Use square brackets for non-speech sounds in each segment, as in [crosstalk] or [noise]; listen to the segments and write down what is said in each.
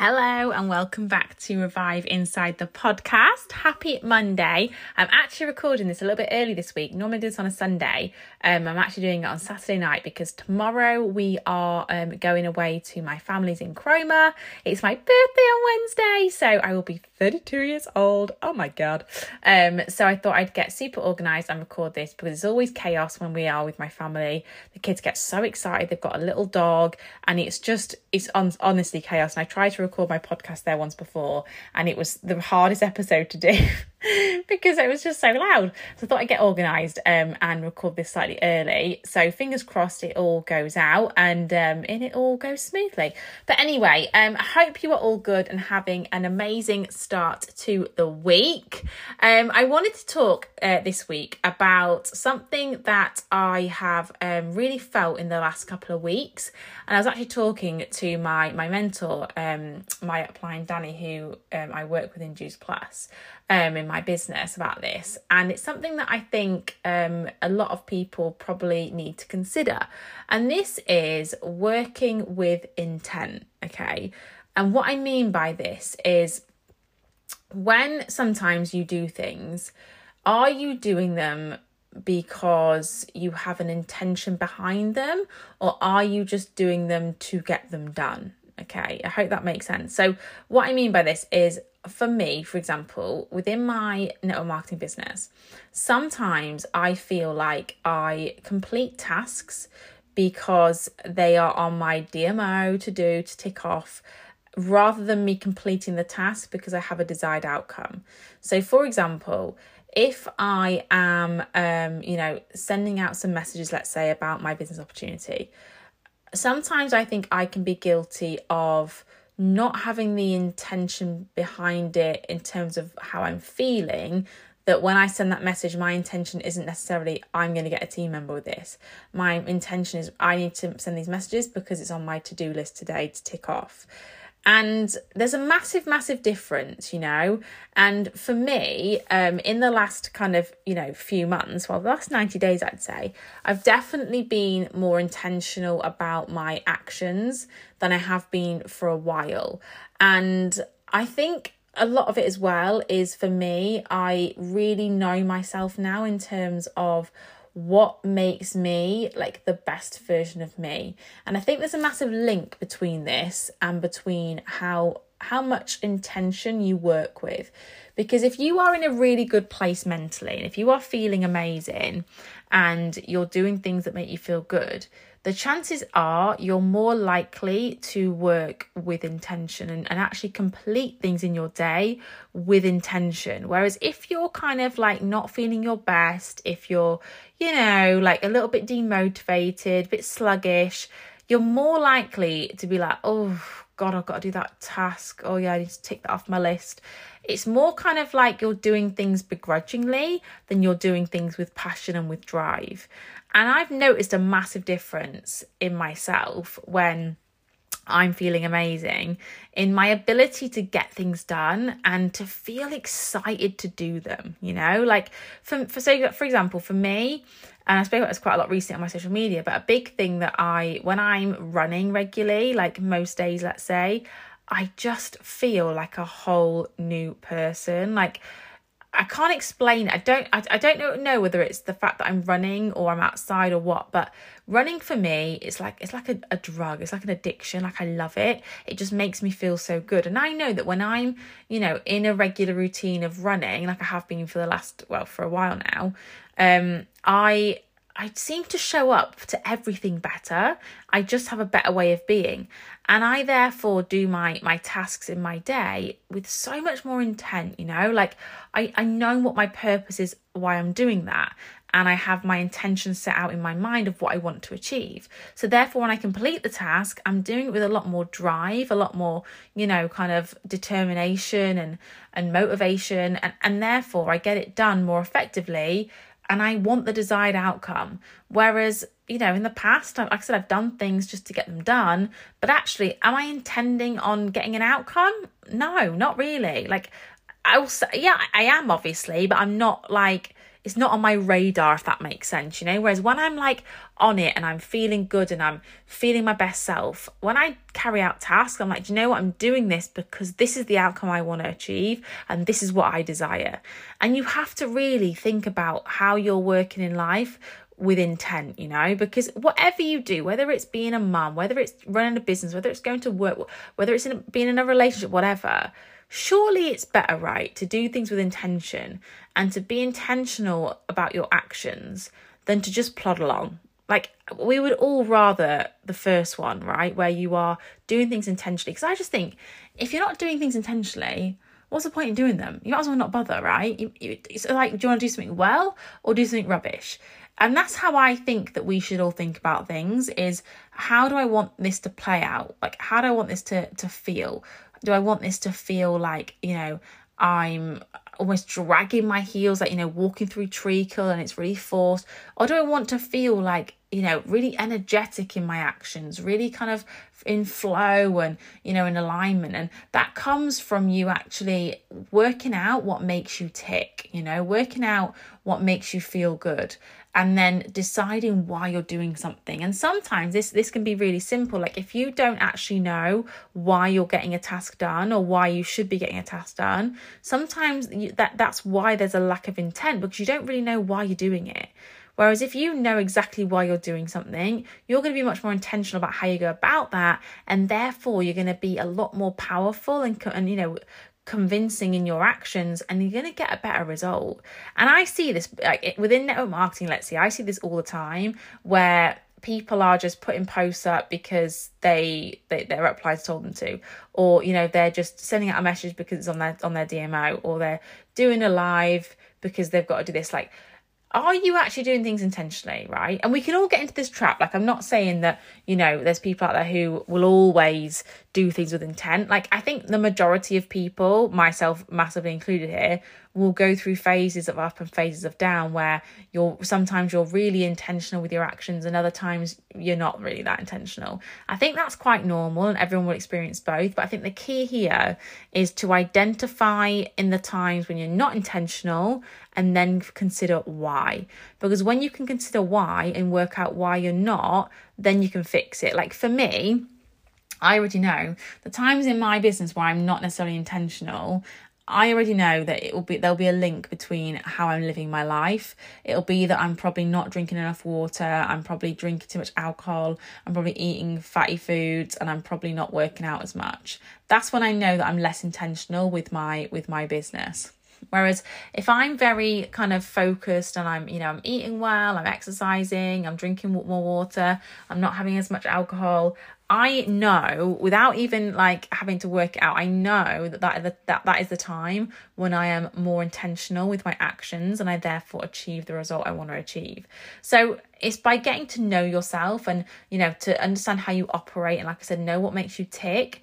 Hello and welcome back to Revive Inside the podcast. Happy Monday. I'm actually recording this a little bit early this week. Normally do this on a Sunday. Um, I'm actually doing it on Saturday night because tomorrow we are um, going away to my family's in Cromer. It's my birthday on Wednesday, so I will be 32 years old. Oh my god. Um, so I thought I'd get super organized and record this because it's always chaos when we are with my family. The kids get so excited. They've got a little dog and it's just it's on, honestly chaos. And I try to record my podcast there once before and it was the hardest episode to do. [laughs] [laughs] because it was just so loud. So I thought I'd get organised um, and record this slightly early. So fingers crossed it all goes out and um, and it all goes smoothly. But anyway, um, I hope you are all good and having an amazing start to the week. Um, I wanted to talk uh, this week about something that I have um, really felt in the last couple of weeks. And I was actually talking to my my mentor, um, my upline Danny, who um, I work with in Juice Plus um, in my business about this. And it's something that I think um, a lot of people probably need to consider. And this is working with intent, okay? And what I mean by this is when sometimes you do things, are you doing them because you have an intention behind them, or are you just doing them to get them done? Okay, I hope that makes sense. So, what I mean by this is for me, for example, within my network marketing business, sometimes I feel like I complete tasks because they are on my DMO to do, to tick off, rather than me completing the task because I have a desired outcome. So, for example, if I am, um, you know, sending out some messages, let's say, about my business opportunity, sometimes I think I can be guilty of not having the intention behind it in terms of how I'm feeling, that when I send that message, my intention isn't necessarily I'm going to get a team member with this. My intention is I need to send these messages because it's on my to do list today to tick off. And there's a massive, massive difference, you know. And for me, um, in the last kind of, you know, few months, well, the last 90 days, I'd say, I've definitely been more intentional about my actions than I have been for a while. And I think a lot of it as well is for me, I really know myself now in terms of what makes me like the best version of me. And i think there's a massive link between this and between how how much intention you work with. Because if you are in a really good place mentally and if you are feeling amazing and you're doing things that make you feel good the chances are you're more likely to work with intention and, and actually complete things in your day with intention. Whereas if you're kind of like not feeling your best, if you're, you know, like a little bit demotivated, a bit sluggish, you're more likely to be like, oh, God, I've got to do that task. Oh, yeah, I need to tick that off my list. It's more kind of like you're doing things begrudgingly than you're doing things with passion and with drive. And I've noticed a massive difference in myself when I'm feeling amazing in my ability to get things done and to feel excited to do them, you know? Like for for so for example, for me, and I spoke about this quite a lot recently on my social media, but a big thing that I when I'm running regularly, like most days, let's say, I just feel like a whole new person. Like I can't explain. I don't. I, I don't know, whether it's the fact that I'm running or I'm outside or what. But running for me, it's like it's like a, a drug. It's like an addiction. Like I love it. It just makes me feel so good. And I know that when I'm, you know, in a regular routine of running, like I have been for the last well for a while now, um, I I seem to show up to everything better. I just have a better way of being. And I therefore do my my tasks in my day with so much more intent, you know? Like I, I know what my purpose is, why I'm doing that. And I have my intention set out in my mind of what I want to achieve. So therefore when I complete the task, I'm doing it with a lot more drive, a lot more, you know, kind of determination and and motivation and, and therefore I get it done more effectively and I want the desired outcome. Whereas, you know, in the past, like I said, I've done things just to get them done, but actually, am I intending on getting an outcome? No, not really. Like, I will say, yeah, I am obviously, but I'm not like it's not on my radar if that makes sense you know? Whereas when i'm like on it and i'm feeling good and i'm feeling my best self when i carry out tasks i'm like do you know what? I'm doing this because this is the outcome i want to achieve and this is what i desire. And you have to really think about how you're working in life with intent, you know, because whatever you do, whether it's being a mum, whether it's running a business, whether it's going to work, whether it's in, being in a relationship, whatever, surely it's better, right, to do things with intention and to be intentional about your actions than to just plod along. Like, we would all rather the first one, right, where you are doing things intentionally. Because I just think if you're not doing things intentionally, what's the point in doing them? You might as well not bother, right? You, you, like, do you want to do something well or do something rubbish? And that's how I think that we should all think about things is how do I want this to play out? Like how do I want this to to feel? Do I want this to feel like, you know, I'm almost dragging my heels, like, you know, walking through treacle and it's really forced? Or do I want to feel like, you know, really energetic in my actions, really kind of in flow and, you know, in alignment? And that comes from you actually working out what makes you tick, you know, working out what makes you feel good and then deciding why you're doing something. And sometimes this this can be really simple. Like if you don't actually know why you're getting a task done or why you should be getting a task done sometimes you, that that's why there's a lack of intent because you don't really know why you're doing it. Whereas if you know exactly why you're doing something, you're going to be much more intentional about how you go about that, and therefore you're going to be a lot more powerful and and you know convincing in your actions and you're going to get a better result. And i see this like within network marketing let's see i see this all the time where people are just putting posts up because they, they their uplines told them to. Or you know they're just sending out a message because it's on their on their dmo or they're doing a live because they've got to do this. Like are you actually doing things intentionally right? And we can all get into this trap. Like i'm not saying that you know there's people out there who will always do things with intent. Like i think the majority of people myself massively included here will go through phases of up and phases of down where you're sometimes you're really intentional with your actions and other times you're not really that intentional. I think that's quite normal and everyone will experience both, but I think the key here is to identify in the times when you're not intentional and then consider why. Because when you can consider why and work out why you're not, then you can fix it. Like for me, I already know the times in my business where I'm not necessarily intentional, I already know that it will be there'll be a link between how I'm living my life. It'll be that I'm probably not drinking enough water, I'm probably drinking too much alcohol, I'm probably eating fatty foods and I'm probably not working out as much. That's when I know that I'm less intentional with my with my business. Whereas if I'm very kind of focused and I'm, you know, I'm eating well, I'm exercising, I'm drinking more water, I'm not having as much alcohol, I know without even like having to work it out, I know that that, that that is the time when I am more intentional with my actions and I therefore achieve the result I want to achieve. So it's by getting to know yourself and you know to understand how you operate and like I said, know what makes you tick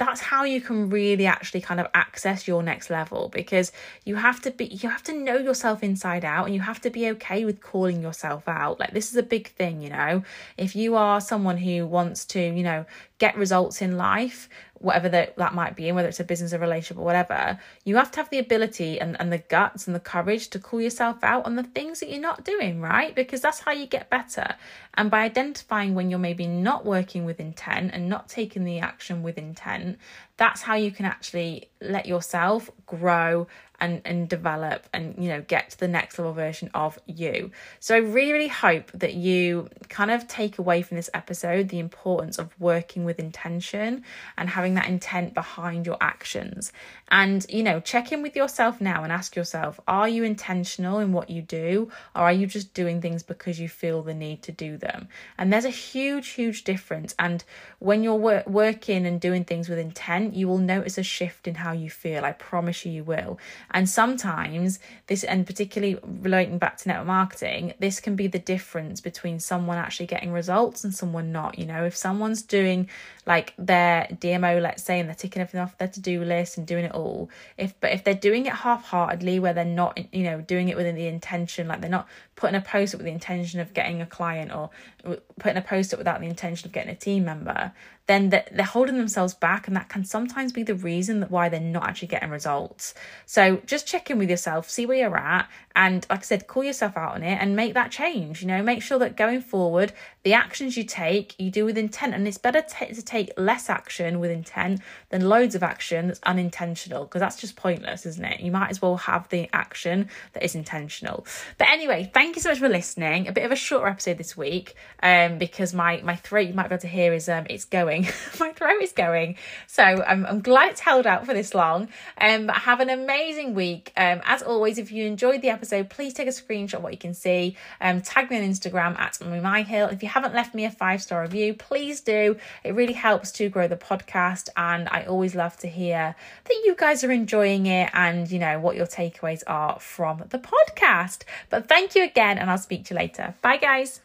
that's how you can really actually kind of access your next level because you have to be you have to know yourself inside out and you have to be okay with calling yourself out. Like this is a big thing you know? If you are someone who wants to you know get results in life whatever that, that might be, and whether it's a business or relationship or whatever, you have to have the ability and, and the guts and the courage to call yourself out on the things that you're not doing, right? Because that's how you get better. And by identifying when you're maybe not working with intent and not taking the action with intent, that's how you can actually let yourself grow and and develop and you know get to the next level version of you. So i really really hope that you kind of take away from this episode the importance of working with intention and having that intent behind your actions. And you know check in with yourself now and ask yourself are you intentional in what you do or are you just doing things because you feel the need to do them? And there's a huge huge difference. And when you're wor- working and doing things with intent you will notice a shift in how you feel. I promise you you will and sometimes this, and particularly relating back to network marketing, this can be the difference between someone actually getting results and someone not. You know, if someone's doing like their DMO, let's say, and they're ticking everything off their to do list and doing it all, if but if they're doing it half heartedly, where they're not, you know, doing it within the intention, like they're not putting a post up with the intention of getting a client or putting a post up without the intention of getting a team member, then they're holding themselves back, and that can sometimes be the reason why they're not actually getting results. So just check in with yourself, see where you're at, and like I said, call yourself out on it and make that change. You know, make sure that going forward, the actions you take, you do with intent, and it's better t- to take less action with intent than loads of action that's unintentional because that's just pointless, isn't it? You might as well have the action that is intentional. But anyway, thank you so much for listening. A bit of a shorter episode this week um, because my my throat you might be able to hear is um it's going. [laughs] my throat is going. So I'm I'm glad it's held out for this long. Um, have an amazing week. Um, as always, if you enjoyed the episode, please take a screenshot of what you can see. Um, tag me on Instagram at my hill. If you haven't left me a five star review, please do. It really helps to grow the podcast, and I always love to hear that you guys are enjoying it and you know what your takeaways are from the podcast. But thank you again, and I'll speak to you later. Bye, guys.